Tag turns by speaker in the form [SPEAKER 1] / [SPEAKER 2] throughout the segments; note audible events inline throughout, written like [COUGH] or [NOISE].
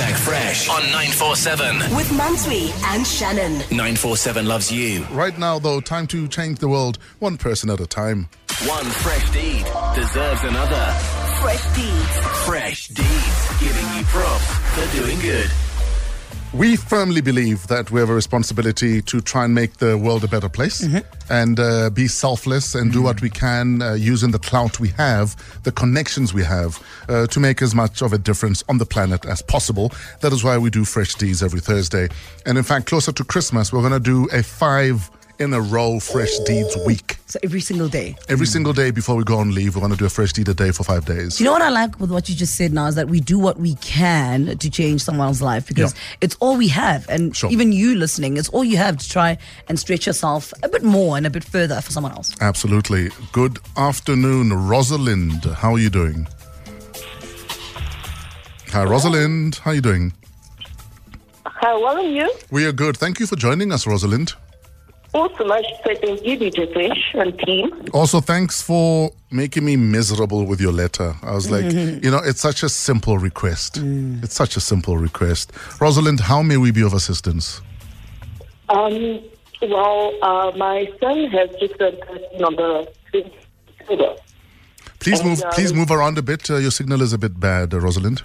[SPEAKER 1] Hashtag Fresh on 947.
[SPEAKER 2] With Mansui and Shannon.
[SPEAKER 1] 947 loves you.
[SPEAKER 3] Right now, though, time to change the world one person at a time.
[SPEAKER 1] One fresh deed deserves another.
[SPEAKER 2] Fresh Deeds.
[SPEAKER 1] Fresh deeds giving you props for doing good.
[SPEAKER 3] We firmly believe that we have a responsibility to try and make the world a better place and uh, be selfless and do what we can uh, using the clout we have, the connections we have, uh, to make as much of a difference on the planet as possible. That is why we do Fresh Deeds every Thursday. And in fact, closer to Christmas, we're going to do a five in a row Fresh Deeds week.
[SPEAKER 4] So every single day.
[SPEAKER 3] Every mm. single day before we go on leave, we're going to do a Fresh Deed a day for five days.
[SPEAKER 4] You know what I like with what you just said now is that we do what we can to change someone's life because
[SPEAKER 3] Yeah.
[SPEAKER 4] it's all we have. And
[SPEAKER 3] Sure.
[SPEAKER 4] even you listening, it's all you have to try and stretch yourself a bit more and a bit further for someone else.
[SPEAKER 3] Absolutely. Good afternoon, Rosalind. How are you doing? Hi, Rosalind. How are you doing?
[SPEAKER 5] Hi, well, and you?
[SPEAKER 3] We are good. Thank you for joining us, Rosalind.
[SPEAKER 5] I should thank you, DJ Fresh and team.
[SPEAKER 3] Also, thanks for making me miserable with your letter. I was like, [LAUGHS] you know, it's such a simple request. It's such a simple request. Rosalind, how may we be of assistance?
[SPEAKER 5] Um, well, uh, my son has just turned 13 on the 20th October.
[SPEAKER 3] Please
[SPEAKER 5] And,
[SPEAKER 3] move.
[SPEAKER 5] um,
[SPEAKER 3] Please move around a bit. Uh, your signal is a bit bad, uh, Rosalind.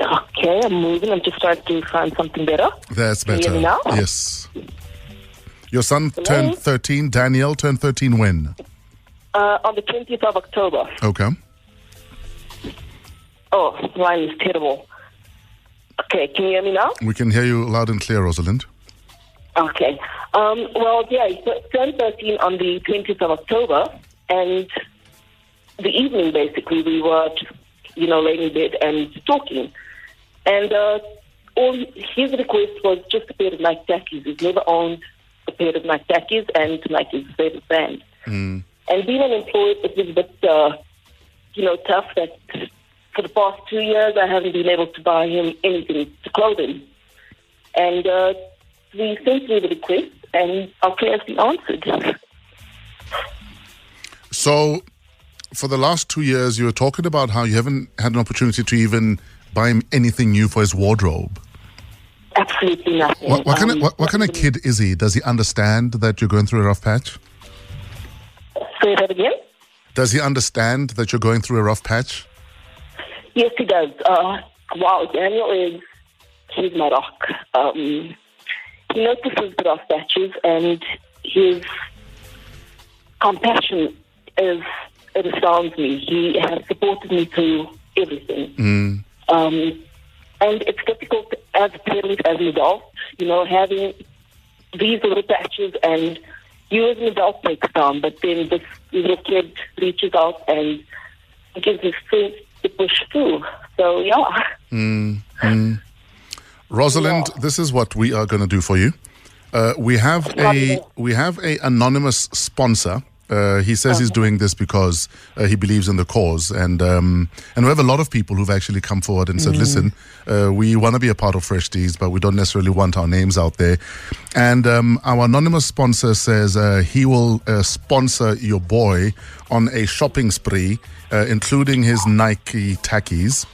[SPEAKER 5] Okay, I'm moving. I'm just trying to find something better.
[SPEAKER 3] That's
[SPEAKER 5] Can you
[SPEAKER 3] better.
[SPEAKER 5] now?
[SPEAKER 3] Yes. Your son turned 13. Daniel turned 13 when?
[SPEAKER 5] Uh, on the 20th of October.
[SPEAKER 3] Okay.
[SPEAKER 5] Oh, line is terrible. Okay, can you hear me now?
[SPEAKER 3] We can hear you loud and clear, Rosalind.
[SPEAKER 5] Okay. Um, well, yeah, he turned 13 on the 20th of October, and the evening, basically, we were, you know, laying in bed and talking. And uh, all his request was just a pair of Nike tackies. He's never owned pair of Nike tackies, and is his favorite brand. And being unemployed, it was a bit, uh, you know, tough that for the past two years I haven't been able to buy him anything to clothe him. And uh, we sent through the request, and our prayers been answered.
[SPEAKER 3] So, for the last two years, you were talking about how you haven't had an opportunity to even buy him anything new for his wardrobe.
[SPEAKER 5] Absolutely nothing.
[SPEAKER 3] What, what kind of
[SPEAKER 5] Um,
[SPEAKER 3] what, what kind of kid is he? Does he understand that you're going through a rough patch?
[SPEAKER 5] Say that again?
[SPEAKER 3] Does he understand that you're going through a rough patch?
[SPEAKER 5] Yes, he does. Uh, wow, Daniel is, he's my rock. Um, he notices the rough patches, and his compassion is, it astounds me. He has supported me through everything. Um, and it's difficult as a parent, as an adult, you know, having these little patches and you as an adult takes down, but then this little kid reaches out and gives his strength to push through. So, yeah.
[SPEAKER 3] Rosalind, this is what we are going to do for you. Uh, we have a we have a anonymous sponsor. Uh, he says he's doing this because uh, he believes in the cause, and um, and we have a lot of people who've actually come forward and said, "Listen, uh, we want to be a part of Fresh Deeds, but we don't necessarily want our names out there." And um, our anonymous sponsor says uh, he will uh, sponsor your boy on a shopping spree, uh, including his Nike tackies.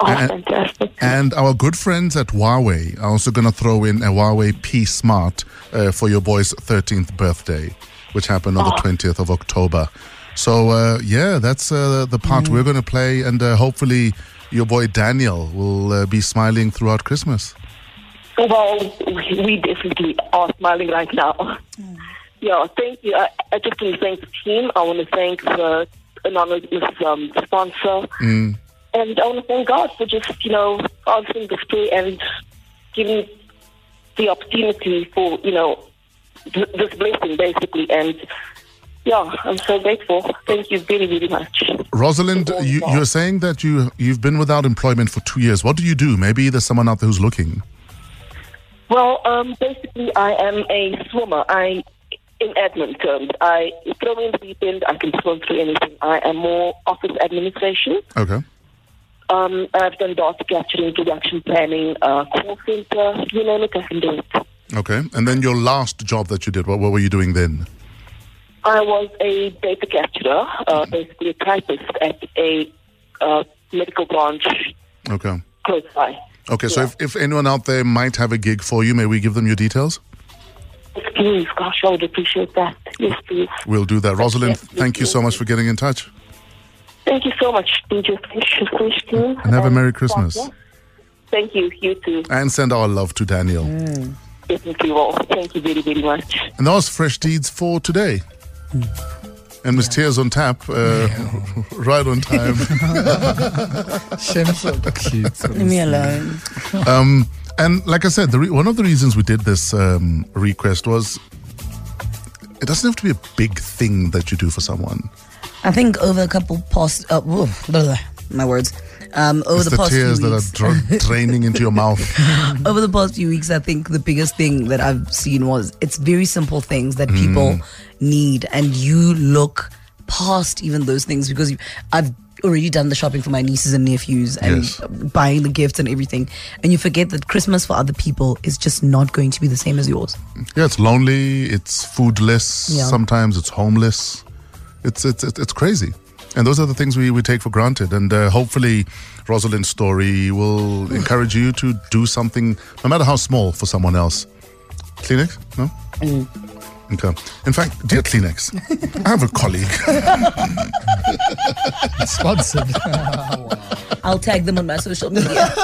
[SPEAKER 5] Oh,
[SPEAKER 3] And-
[SPEAKER 5] fantastic.
[SPEAKER 3] And our good friends at Huawei are also going to throw in a Huawei P Smart uh, for your boy's 13th birthday, which happened on the 20th of October. So, uh, yeah, that's uh, the part we're going to play. And uh, hopefully, your boy Daniel will uh, be smiling throughout Christmas.
[SPEAKER 5] Well, we we definitely are smiling right now. Yeah, thank you. I, I just want to thank the team. I want to thank the anonymous um, sponsor. And I want to thank God for just, you know, answering this prayer and giving the opportunity for, you know, th- this blessing, basically. And yeah, I'm so grateful. Thank you very, very much.
[SPEAKER 3] Rosalind, you, you're saying that you, you've been without employment for two years. What do you do? Maybe there's someone out there who's looking.
[SPEAKER 5] Well, um, basically, I am a swimmer. I, in admin terms, I throw in the deep end. I can swim through anything. I am more office administration.
[SPEAKER 3] Okay.
[SPEAKER 5] Um, I've done data capturing, production planning, uh, call center. You name it, I can do it.
[SPEAKER 3] Okay. And then your last job that you did, what, what were you doing then?
[SPEAKER 5] I was a data capturer, uh, basically a typist at a uh, medical branch
[SPEAKER 3] Okay.
[SPEAKER 5] close by.
[SPEAKER 3] Okay, so if, if anyone out there might have a gig for you, may we give them your details?
[SPEAKER 5] Yes, please, gosh, I would appreciate that. Yes, please.
[SPEAKER 3] We'll do that. Rosalind,
[SPEAKER 5] Yes,
[SPEAKER 3] thank you so much for getting in touch.
[SPEAKER 5] Thank you so much, DJ Fish, Fish Team.
[SPEAKER 3] And have a Merry Christmas.
[SPEAKER 5] Thank you. You too.
[SPEAKER 3] And send our love to Daniel.
[SPEAKER 5] Definitely will. Thank you very, very much.
[SPEAKER 3] And that was Fresh Deeds for today. And Miss Tears on tap, uh, [LAUGHS] right on time. [LAUGHS]
[SPEAKER 6] Shem's so cute.
[SPEAKER 4] Leave me alone.
[SPEAKER 3] Um, and like I said, the re- one of the reasons we did this um, request was it doesn't have to be a big thing that you do for someone.
[SPEAKER 4] I think over a couple past, uh, whoa, blah, blah, my words. Um, over
[SPEAKER 3] It's
[SPEAKER 4] the,
[SPEAKER 3] the,
[SPEAKER 4] past
[SPEAKER 3] tears
[SPEAKER 4] few
[SPEAKER 3] that
[SPEAKER 4] weeks,
[SPEAKER 3] are dra- draining into your mouth. [LAUGHS]
[SPEAKER 4] over the past few weeks, I think the biggest thing that I've seen was it's very simple things that people
[SPEAKER 3] Mm.
[SPEAKER 4] need, and you look past even those things because you, I've already done the shopping for my nieces and nephews and
[SPEAKER 3] Yes.
[SPEAKER 4] buying the gifts and everything, and you forget that Christmas for other people is just not going to be the same as yours.
[SPEAKER 3] Yeah, it's lonely. It's foodless.
[SPEAKER 4] Yeah.
[SPEAKER 3] Sometimes it's homeless. It's it's, it's crazy. And those are the things we, we take for granted. And uh, hopefully, Rosalind's story will encourage you to do something, no matter how small, for someone else. Kleenex? No? Okay. In fact, dear Kleenex, I have a colleague. [LAUGHS]
[SPEAKER 6] Sponsored. [LAUGHS]
[SPEAKER 4] I'll tag them on my social media. [LAUGHS]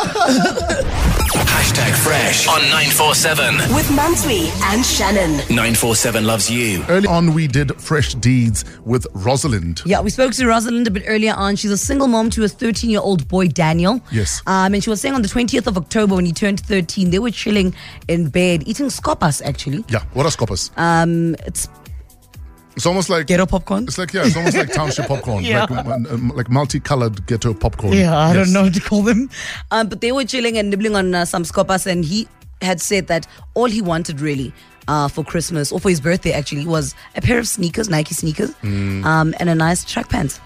[SPEAKER 1] Hashtag Fresh on 947.
[SPEAKER 2] With Mansui and Shannon.
[SPEAKER 1] 947 loves you.
[SPEAKER 3] Early on, we did Fresh Deeds with Rosalind.
[SPEAKER 4] Yeah, we spoke to Rosalind a bit earlier on. She's a single mom to a 13 year old boy, Daniel.
[SPEAKER 3] Yes.
[SPEAKER 4] Um, and she was saying on the 20th of October when he turned 13, they were chilling in bed, eating skopas, actually.
[SPEAKER 3] Yeah, what are scoppers?
[SPEAKER 4] Um, it's
[SPEAKER 3] It's almost like
[SPEAKER 4] ghetto popcorn.
[SPEAKER 3] It's like yeah, it's almost like township [LAUGHS] popcorn,
[SPEAKER 4] Yeah.
[SPEAKER 3] like, um, like multicolored ghetto popcorn.
[SPEAKER 4] Yeah, I
[SPEAKER 3] Yes.
[SPEAKER 4] don't know what to call them. Um, but they were chilling and nibbling on uh, some skopas, and he had said that all he wanted really uh, for Christmas or for his birthday actually was a pair of sneakers, Nike sneakers,
[SPEAKER 3] Mm.
[SPEAKER 4] um, and a nice track pants.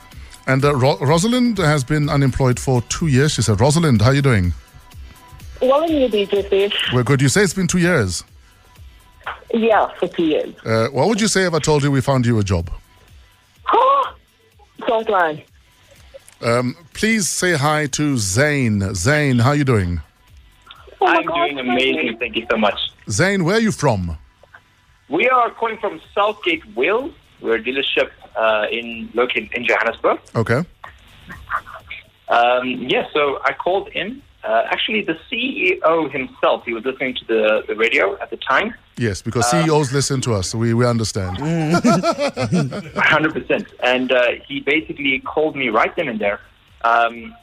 [SPEAKER 3] And uh, Ro- Rosalind has been unemployed for two years. She said, "Rosalind, how are you doing?
[SPEAKER 5] Well, and you, DJ Fish.
[SPEAKER 3] We're good. You say it's been two years.
[SPEAKER 5] Yeah, for two years.
[SPEAKER 3] Uh, what would you say if I told you we found you a job?
[SPEAKER 5] Don't lie.
[SPEAKER 3] Um, please say hi to Zane. Zane, how are you doing?
[SPEAKER 5] Oh
[SPEAKER 7] I'm
[SPEAKER 5] God,
[SPEAKER 7] doing amazing. Thank you so much.
[SPEAKER 3] Zane, where are you from?
[SPEAKER 7] We are calling from Southgate Wheels. We're a dealership uh, in located in Johannesburg.
[SPEAKER 3] Okay.
[SPEAKER 7] Um, yeah, so I called in. Uh, actually, the CEO himself, he was listening to the, the radio at the time.
[SPEAKER 3] Yes, because CEOs listen to us, so we, we understand. [LAUGHS]
[SPEAKER 7] 100%. And uh, he basically called me right then and there. Um,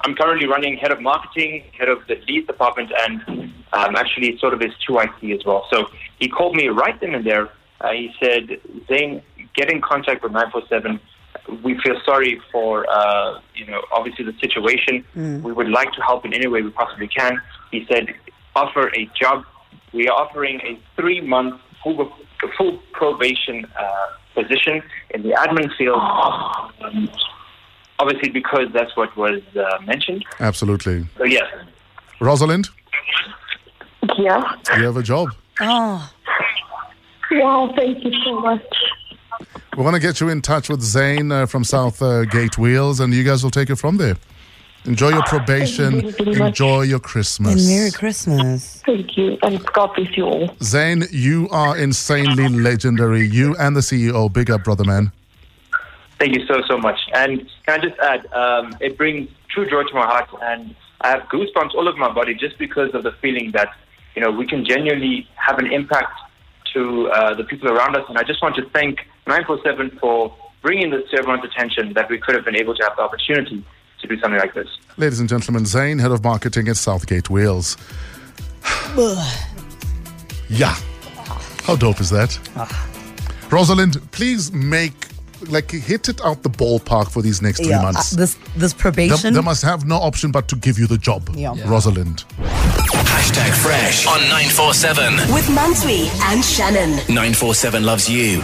[SPEAKER 7] I'm currently running head of marketing, head of the lead department, and um, actually sort of his 2IC as well. So he called me right then and there. Uh, he said, Zane, get in contact with 947. We feel sorry for, uh, you know, obviously the situation. We would like to help in any way we possibly can. He said, offer a job. We are offering a three-month full, full probation uh, position in the admin field. Um, obviously, because that's what was uh, mentioned.
[SPEAKER 3] Absolutely.
[SPEAKER 7] So yes,
[SPEAKER 3] Rosalind,
[SPEAKER 5] Yeah.
[SPEAKER 3] you have a job.
[SPEAKER 4] Oh,
[SPEAKER 5] Wow, thank you so much.
[SPEAKER 3] We want to get you in touch with Zane uh, from South uh, Gate Wheels, and you guys will take it from there. Enjoy your probation.
[SPEAKER 5] You very much.
[SPEAKER 3] Enjoy your Christmas.
[SPEAKER 4] and Merry Christmas.
[SPEAKER 5] Thank you. And God bless you all.
[SPEAKER 3] Zane, you are insanely legendary. You and the CEO. Big up, brother man.
[SPEAKER 7] thank you so so much. And can I just add, um, it brings true joy to my heart, and I have goosebumps all over my body just because of the feeling that you know we can genuinely have an impact to uh, the people around us. And I just want to thank 947 for bringing this to everyone's attention that we could have been able to have the opportunity to do something like this.
[SPEAKER 3] Ladies and gentlemen, Zane, head of marketing at Southgate Wheels. [SIGHS] yeah. How dope is that? [SIGHS] Rosalind, please make, like, hit it out the ballpark for these next three
[SPEAKER 4] Yeah, uh,
[SPEAKER 3] months.
[SPEAKER 4] this this
[SPEAKER 3] They,
[SPEAKER 4] probation.
[SPEAKER 3] they must have no option but to give you the job,
[SPEAKER 4] Yeah. Yeah.
[SPEAKER 3] Rosalind.
[SPEAKER 1] Hashtag Fresh on 947.
[SPEAKER 2] With Mansui and Shannon.
[SPEAKER 1] 947 loves you.